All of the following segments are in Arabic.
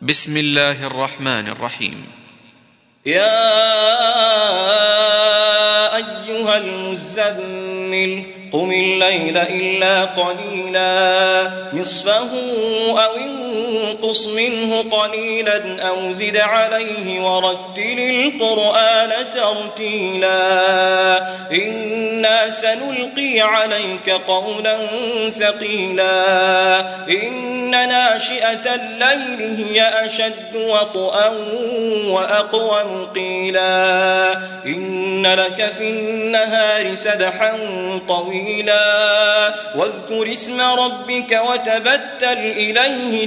بسم الله الرحمن الرحيم. يا أيها المزمل قم الليل إلا قليلا نصفه أو منه قليلا أو زد عليه ورتل القرآن ترتيلا. إنا سنلقي عليك قولا ثقيلا. إن ناشئة الليل هي أشد وطئا وأقوم قيلا. إن لك في النهار سبحا طويلا. واذكر اسم ربك وتبتل إليه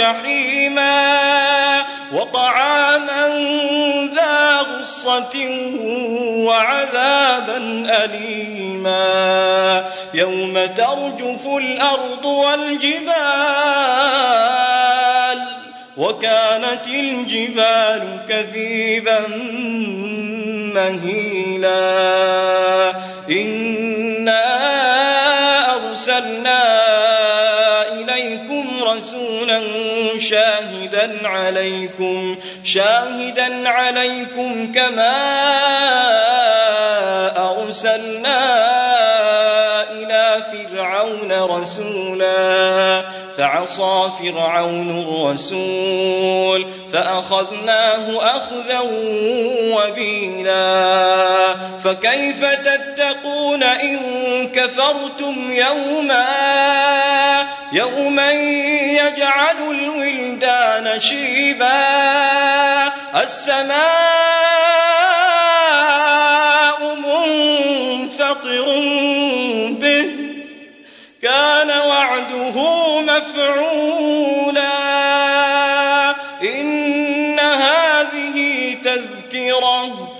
وجحيما وطعاما ذا غصة وعذابا أليما يوم ترجف الأرض والجبال وكانت الجبال كثيبا مهيلا إنا شاهدا عليكم شاهدا عليكم كما أرسلنا إلى فرعون رسولا فعصى فرعون الرسول فأخذناه أخذا وبيلا. فكيف تتقون إن كفرتم يوما يوما يجعل الولدان شيبا. السماء منفطر به. كان وعده مفعولا. إن هذه تذكرة.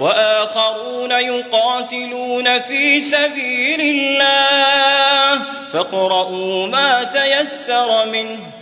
وآخرون يقاتلون في سبيل الله فاقرؤوا ما تيسر منه